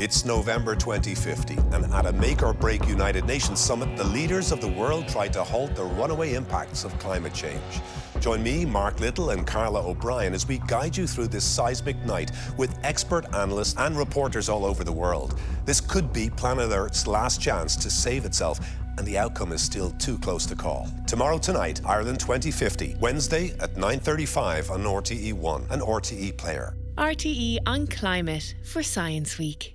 It's November 2050, and at a make or break United Nations summit, the leaders of the world try to halt the runaway impacts of climate change. Join me, Mark Little, and Carla O'Brien as we guide you through this seismic night with expert analysts and reporters all over the world. This could be planet Earth's last chance to save itself, and the outcome is still too close to call. Tomorrow tonight, Ireland 2050, Wednesday at 9.35 on RTE1 an RTE Player. RTE on Climate for Science Week.